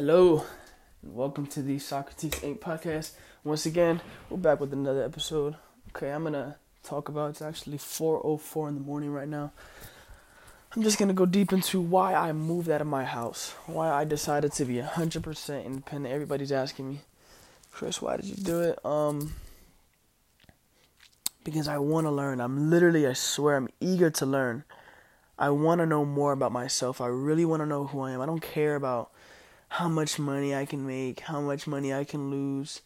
Hello, and welcome to the Socrates Inc. podcast. Once again, we're back with another episode. Okay, I'm gonna talk about it's actually 4:04 in the morning right now. I'm just gonna go deep into why I moved out of my house, why I decided to be 100% independent. Everybody's asking me, Chris, why did you do it? Um, because I want to learn. I'm literally, I swear, I'm eager to learn. I want to know more about myself. I really want to know who I am. I don't care about how much money I can make, how much money I can lose,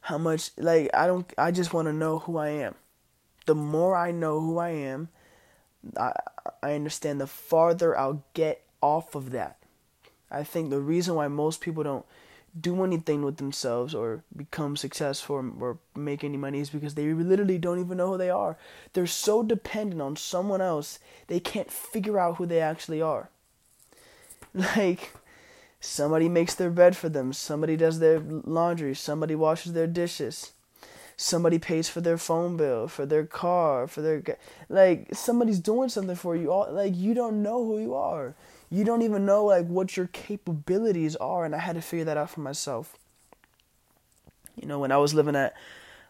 how much like I don't I just want to know who I am. The more I know who I am, I I understand the farther I'll get off of that. I think the reason why most people don't do anything with themselves or become successful or make any money is because they literally don't even know who they are. They're so dependent on someone else, they can't figure out who they actually are. Like Somebody makes their bed for them. Somebody does their laundry. Somebody washes their dishes. Somebody pays for their phone bill, for their car, for their like somebody's doing something for you. All like you don't know who you are. You don't even know like what your capabilities are, and I had to figure that out for myself. You know, when I was living at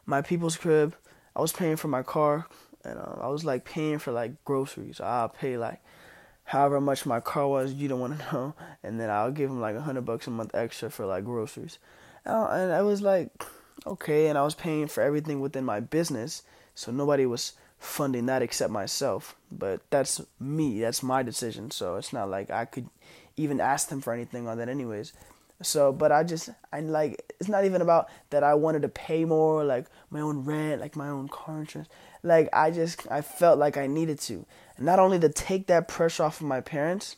my people's crib, I was paying for my car, and uh, I was like paying for like groceries. I'll pay like however much my car was, you don't want to know, and then I'll give him like a hundred bucks a month extra for like groceries, and I was like, okay, and I was paying for everything within my business, so nobody was funding that except myself. But that's me, that's my decision, so it's not like I could even ask them for anything on that, anyways. So, but I just, I like, it's not even about that I wanted to pay more, like my own rent, like my own car insurance. Like, I just, I felt like I needed to. Not only to take that pressure off of my parents,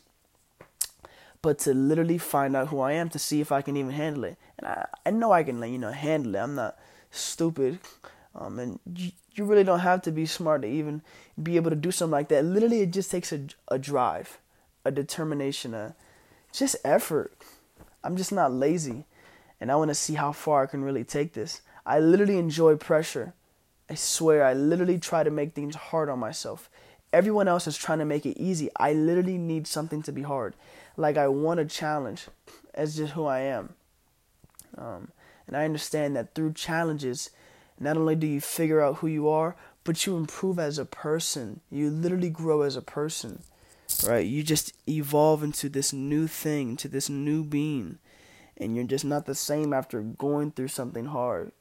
but to literally find out who I am to see if I can even handle it. And I, I know I can, you know, handle it. I'm not stupid. Um, and you, you really don't have to be smart to even be able to do something like that. Literally, it just takes a, a drive, a determination, a just effort. I'm just not lazy, and I want to see how far I can really take this. I literally enjoy pressure. I swear, I literally try to make things hard on myself. Everyone else is trying to make it easy. I literally need something to be hard. Like I want a challenge. That's just who I am. Um, and I understand that through challenges, not only do you figure out who you are, but you improve as a person. You literally grow as a person right? You just evolve into this new thing, to this new being, and you're just not the same after going through something hard.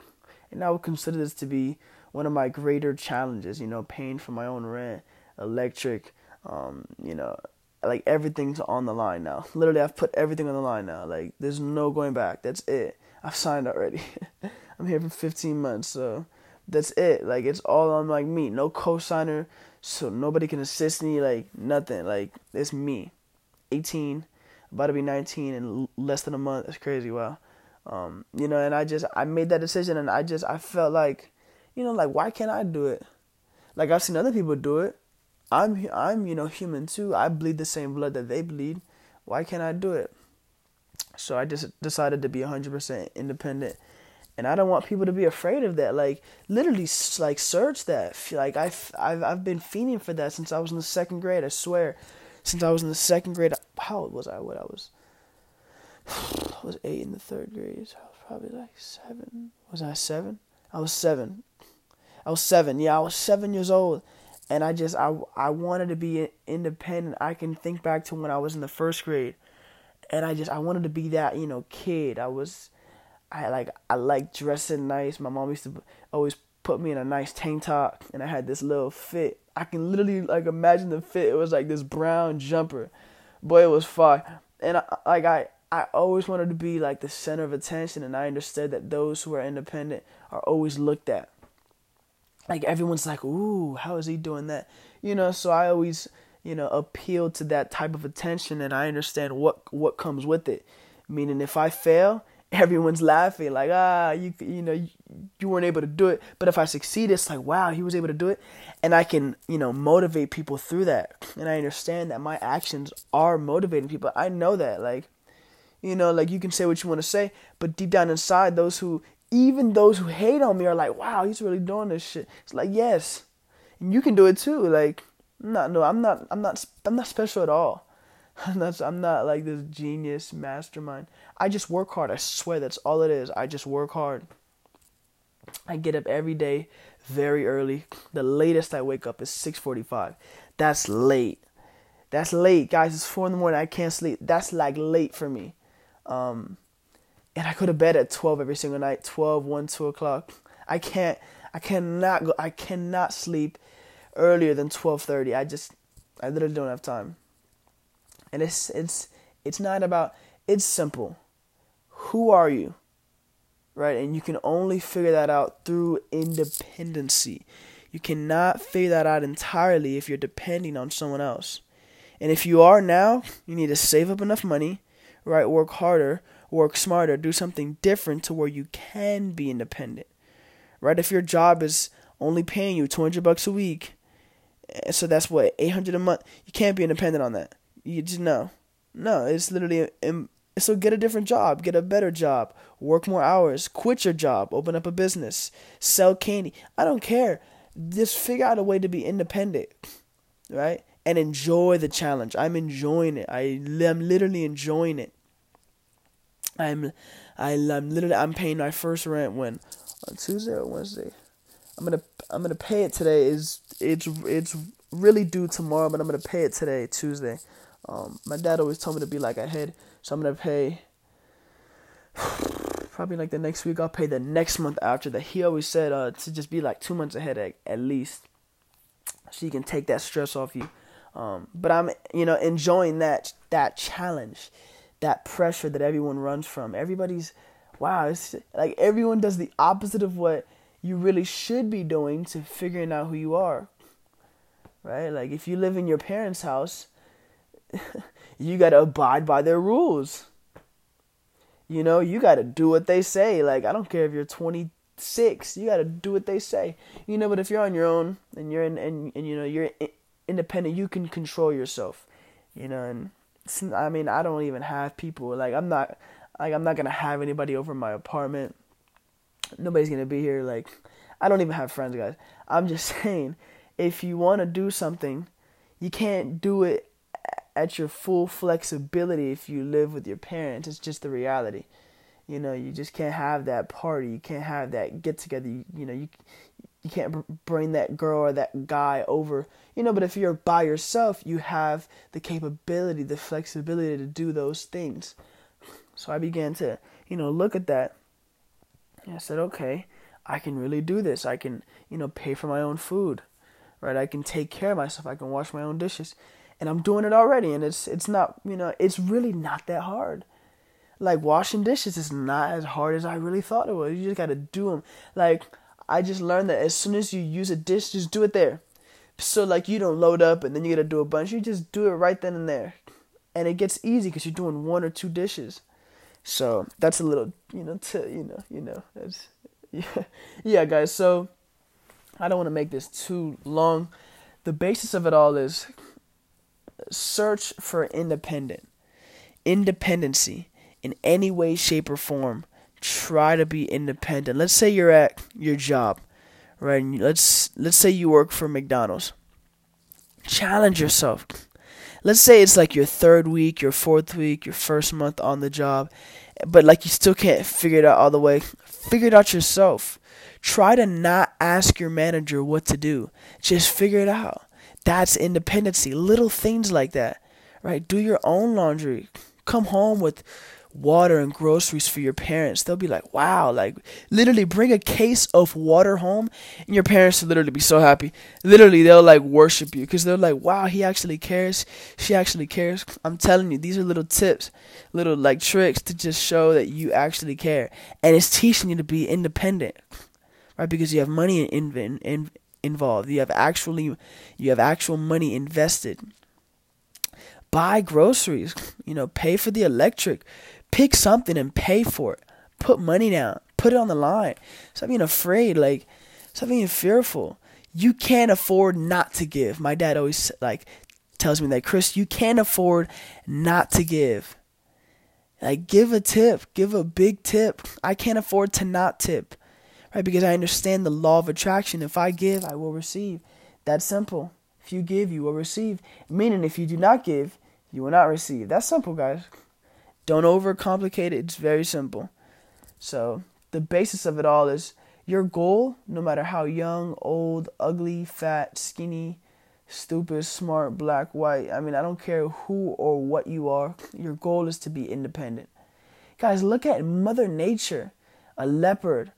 And I would consider this to be one of my greater challenges, you know, paying for my own rent, electric, um, you know, like everything's on the line now. Literally, I've put everything on the line now. Like, there's no going back. That's it. I've signed already. I'm here for 15 months, so that's it. Like, it's all on like me. No co-signer, so nobody can assist me, like nothing. Like it's me, 18, about to be 19 in less than a month. That's crazy. Wow. Um, you know, and I just I made that decision, and I just I felt like, you know, like why can't I do it? Like I've seen other people do it. I'm I'm you know human too. I bleed the same blood that they bleed. Why can't I do it? So I just decided to be 100% independent and I don't want people to be afraid of that. Like literally, like search that. Like I've I've I've been fiending for that since I was in the second grade. I swear, since I was in the second grade. How old was I? What I was? I was eight in the third grade. So I was probably like seven. Was I seven? I was seven. I was seven. Yeah, I was seven years old, and I just I I wanted to be independent. I can think back to when I was in the first grade, and I just I wanted to be that you know kid. I was I like I like dressing nice. My mom used to always put me in a nice tank top, and I had this little fit. I can literally like imagine the fit. It was like this brown jumper. Boy, it was fun. And I, like I, I always wanted to be like the center of attention, and I understood that those who are independent are always looked at. Like everyone's like, "Ooh, how is he doing that?" You know. So I always, you know, appeal to that type of attention, and I understand what what comes with it. Meaning, if I fail, everyone's laughing like ah you you know you, you weren't able to do it. But if i succeed it's like wow he was able to do it. And i can you know motivate people through that. And i understand that my actions are motivating people. I know that like you know like you can say what you want to say but deep down inside those who even those who hate on me are like wow he's really doing this shit. It's like yes. And you can do it too like no no i'm not i'm not i'm not special at all I'm not, I'm not like this genius mastermind. I just work hard. I swear that's all it is. I just work hard. I get up every day very early. The latest I wake up is 6:45. That's late. That's late, guys. It's four in the morning. I can't sleep. That's like late for me. Um, and I go to bed at 12 every single night. 12, 1, 2 o'clock. I can't. I cannot go. I cannot sleep earlier than 12:30. I just. I literally don't have time. And it's it's it's not about. It's simple. Who are you? right? And you can only figure that out through independency. You cannot figure that out entirely if you're depending on someone else. And if you are now, you need to save up enough money, right? Work harder, work smarter, do something different to where you can be independent. Right? If your job is only paying you 200 bucks a week, eh, so that's what 800 a month, you can't be independent on that. You just know. No, it's literally um, so get a different job, get a better job, work more hours, quit your job, open up a business, sell candy. I don't care. Just figure out a way to be independent, right? And enjoy the challenge. I'm enjoying it. I am literally enjoying it. I'm, I, I'm literally I'm paying my first rent when on Tuesday or Wednesday. I'm gonna I'm gonna pay it today. Is it's it's really due tomorrow, but I'm gonna pay it today, Tuesday. Um, my dad always told me to be like ahead. So I'm gonna pay probably like the next week. I'll pay the next month after that. He always said uh, to just be like two months ahead at, at least, so you can take that stress off you. Um, but I'm you know enjoying that that challenge, that pressure that everyone runs from. Everybody's wow, it's like everyone does the opposite of what you really should be doing to figuring out who you are. Right? Like if you live in your parents' house, you got to abide by their rules. You know, you got to do what they say. Like, I don't care if you're 26, you got to do what they say. You know, but if you're on your own and you're in, and, and you know, you're independent, you can control yourself. You know, and I mean, I don't even have people. Like, I'm not, like, I'm not going to have anybody over my apartment. Nobody's going to be here. Like, I don't even have friends, guys. I'm just saying, if you want to do something, you can't do it at your full flexibility if you live with your parents. It's just the reality. You know, you just can't have that party. You can't have that get together. You, you know, you you can't bring that girl or that guy over. You know, but if you're by yourself, you have the capability, the flexibility to do those things. So I began to, you know, look at that. And I said, okay, I can really do this. I can, you know, pay for my own food, right? I can take care of myself. I can wash my own dishes and I'm doing it already and it's it's not you know it's really not that hard. Like washing dishes is not as hard as I really thought it was. You just got to do them like I just learned that as soon as you use a dish just do it there. So like you don't load up and then you got to do a bunch. You just do it right then and there. And it gets easy cuz you're doing one or two dishes. So that's a little you know to you know you know that's yeah. Yeah guys so I don't want to make this too long. The basis of it all is search for independent independency in any way shape or form. Try to be independent. Let's say you're at your job right? Let's let's say you work for McDonald's. Challenge yourself. Let's say it's like your third week your fourth week your first month on the job but like you still can't figure it out all the way. Figure it out yourself. Try to not ask your manager what to do. Just figure it out that's independency. Little things like that, right? Do your own laundry. Come home with water and groceries for your parents. They'll be like, wow, like literally bring a case of water home and your parents will literally be so happy. Literally, they'll like worship you because they're like, wow, he actually cares. She actually cares. I'm telling you, these are little tips, little like tricks to just show that you actually care. And it's teaching you to be independent, right? Because you have money in, in involved. You have actually you have actual money invested. Buy groceries, you know, pay for the electric. Pick something and pay for it. Put money down. Put it on the line. Stop being afraid, like stop being fearful. You can't afford not to give. My dad always like tells me that Chris, you can't afford not to give. Like give a tip, give a big tip. I can't afford to not tip right? Because I understand the law of attraction. If I give, I will receive. That's simple. If you give, you will receive. Meaning, if you do not give, you will not receive. That's simple, guys. Don't overcomplicate it. It's very simple. So, the basis of it all is your goal, no matter how young, old, ugly, fat, skinny, stupid, smart, black, white, I mean, I don't care who or what you are, your goal is to be independent. Guys, look at Mother Nature, a leopard,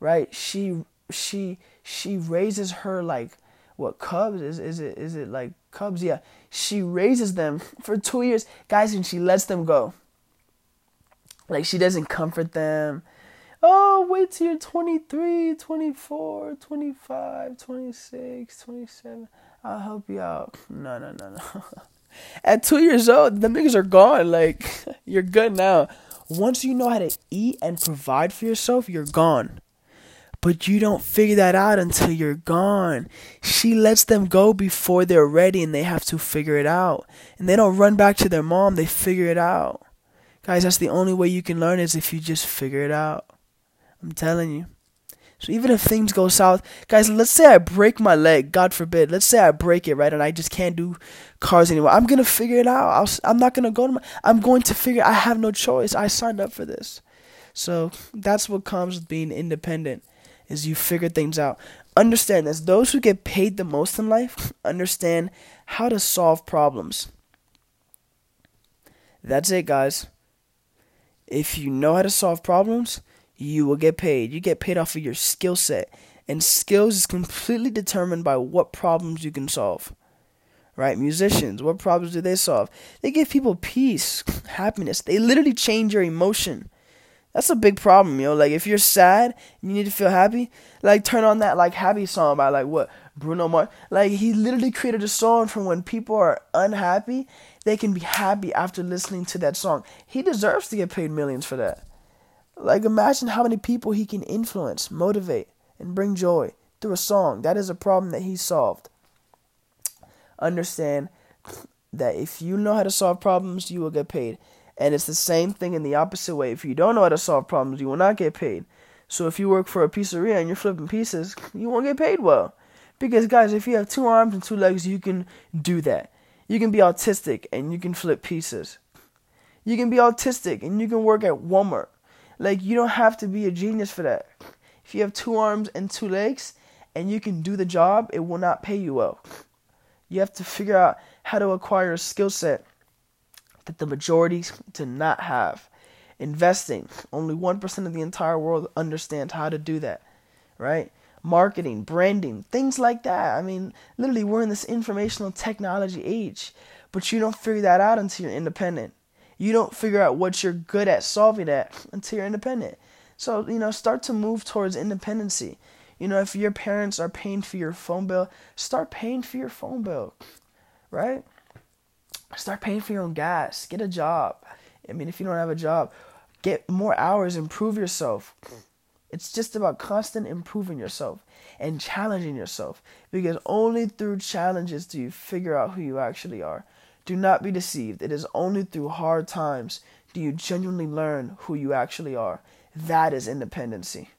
right? She she she raises her like what cubs? Is is it is it like cubs? Yeah. She raises them for two years. Guys and she lets them go. Like she doesn't comfort them. Oh wait till you're 23 24 25 26 27 i'll help you out. No no no no. At two years old the niggas are gone. Like you're good now. Once you know how to eat and provide for yourself you're gone but you don't figure that out until you're gone. She lets them go before they're ready and they have to figure it out. And they don't run back to their mom, they figure it out. Guys, that's the only way you can learn is if you just figure it out. I'm telling you. So even if things go south, guys, let's say I break my leg, God forbid. Let's say I break it, right, and I just can't do cars anymore. I'm gonna figure it out. i am not gonna go to my. I'm going to figure. I have no choice. I signed up for this. So that's what comes with being independent is you figure things out. Understand this those who get paid the most in life understand how to solve problems. That's it, guys. If you know how to solve problems, you will get paid. You get paid off of your skill set. And skills is completely determined by what problems you can solve. Right? Musicians, what problems do they solve? They give people peace, happiness. They literally change your emotion. That's a big problem, yo. Like if you're sad and you need to feel happy, like turn on that like happy song by like what Bruno Mars. Like he literally created a song from when people are unhappy, they can be happy after listening to that song. He deserves to get paid millions for that. Like imagine how many people he can influence, motivate, and bring joy through a song. That is a problem that he solved. Understand that if you know how to solve problems, you will get paid. And it's the same thing in the opposite way. If you don't know how to solve problems, you will not get paid. So if you work for a pizzeria and you're flipping pieces, you won't get paid well. Because guys, if you have two arms and two legs, you can do that. You can be autistic and you can flip pieces. You can be autistic and you can work at Walmart. Like you don't have to be a genius for that. If you have two arms and two legs and you can do the job, it will not pay you well. You have to figure out how to acquire a skill set that the majority do not have. Investing, only 1% of the entire world understands how to do that, right? Marketing, branding, things like that. I mean, literally, we're in this informational technology age, but you don't figure that out until you're independent. You don't figure out what you're good at solving that until you're independent. So, you know, start to move towards independency. You know, if your parents are paying for your phone bill, start paying for your phone bill, right? Start paying for your own gas. Get a job. I mean, if you don't have a job, get more hours, improve yourself. It's just about constant improving yourself and challenging yourself because only through challenges do you figure out who you actually are. Do not be deceived. It is only through hard times do you genuinely learn who you actually are. That is independency.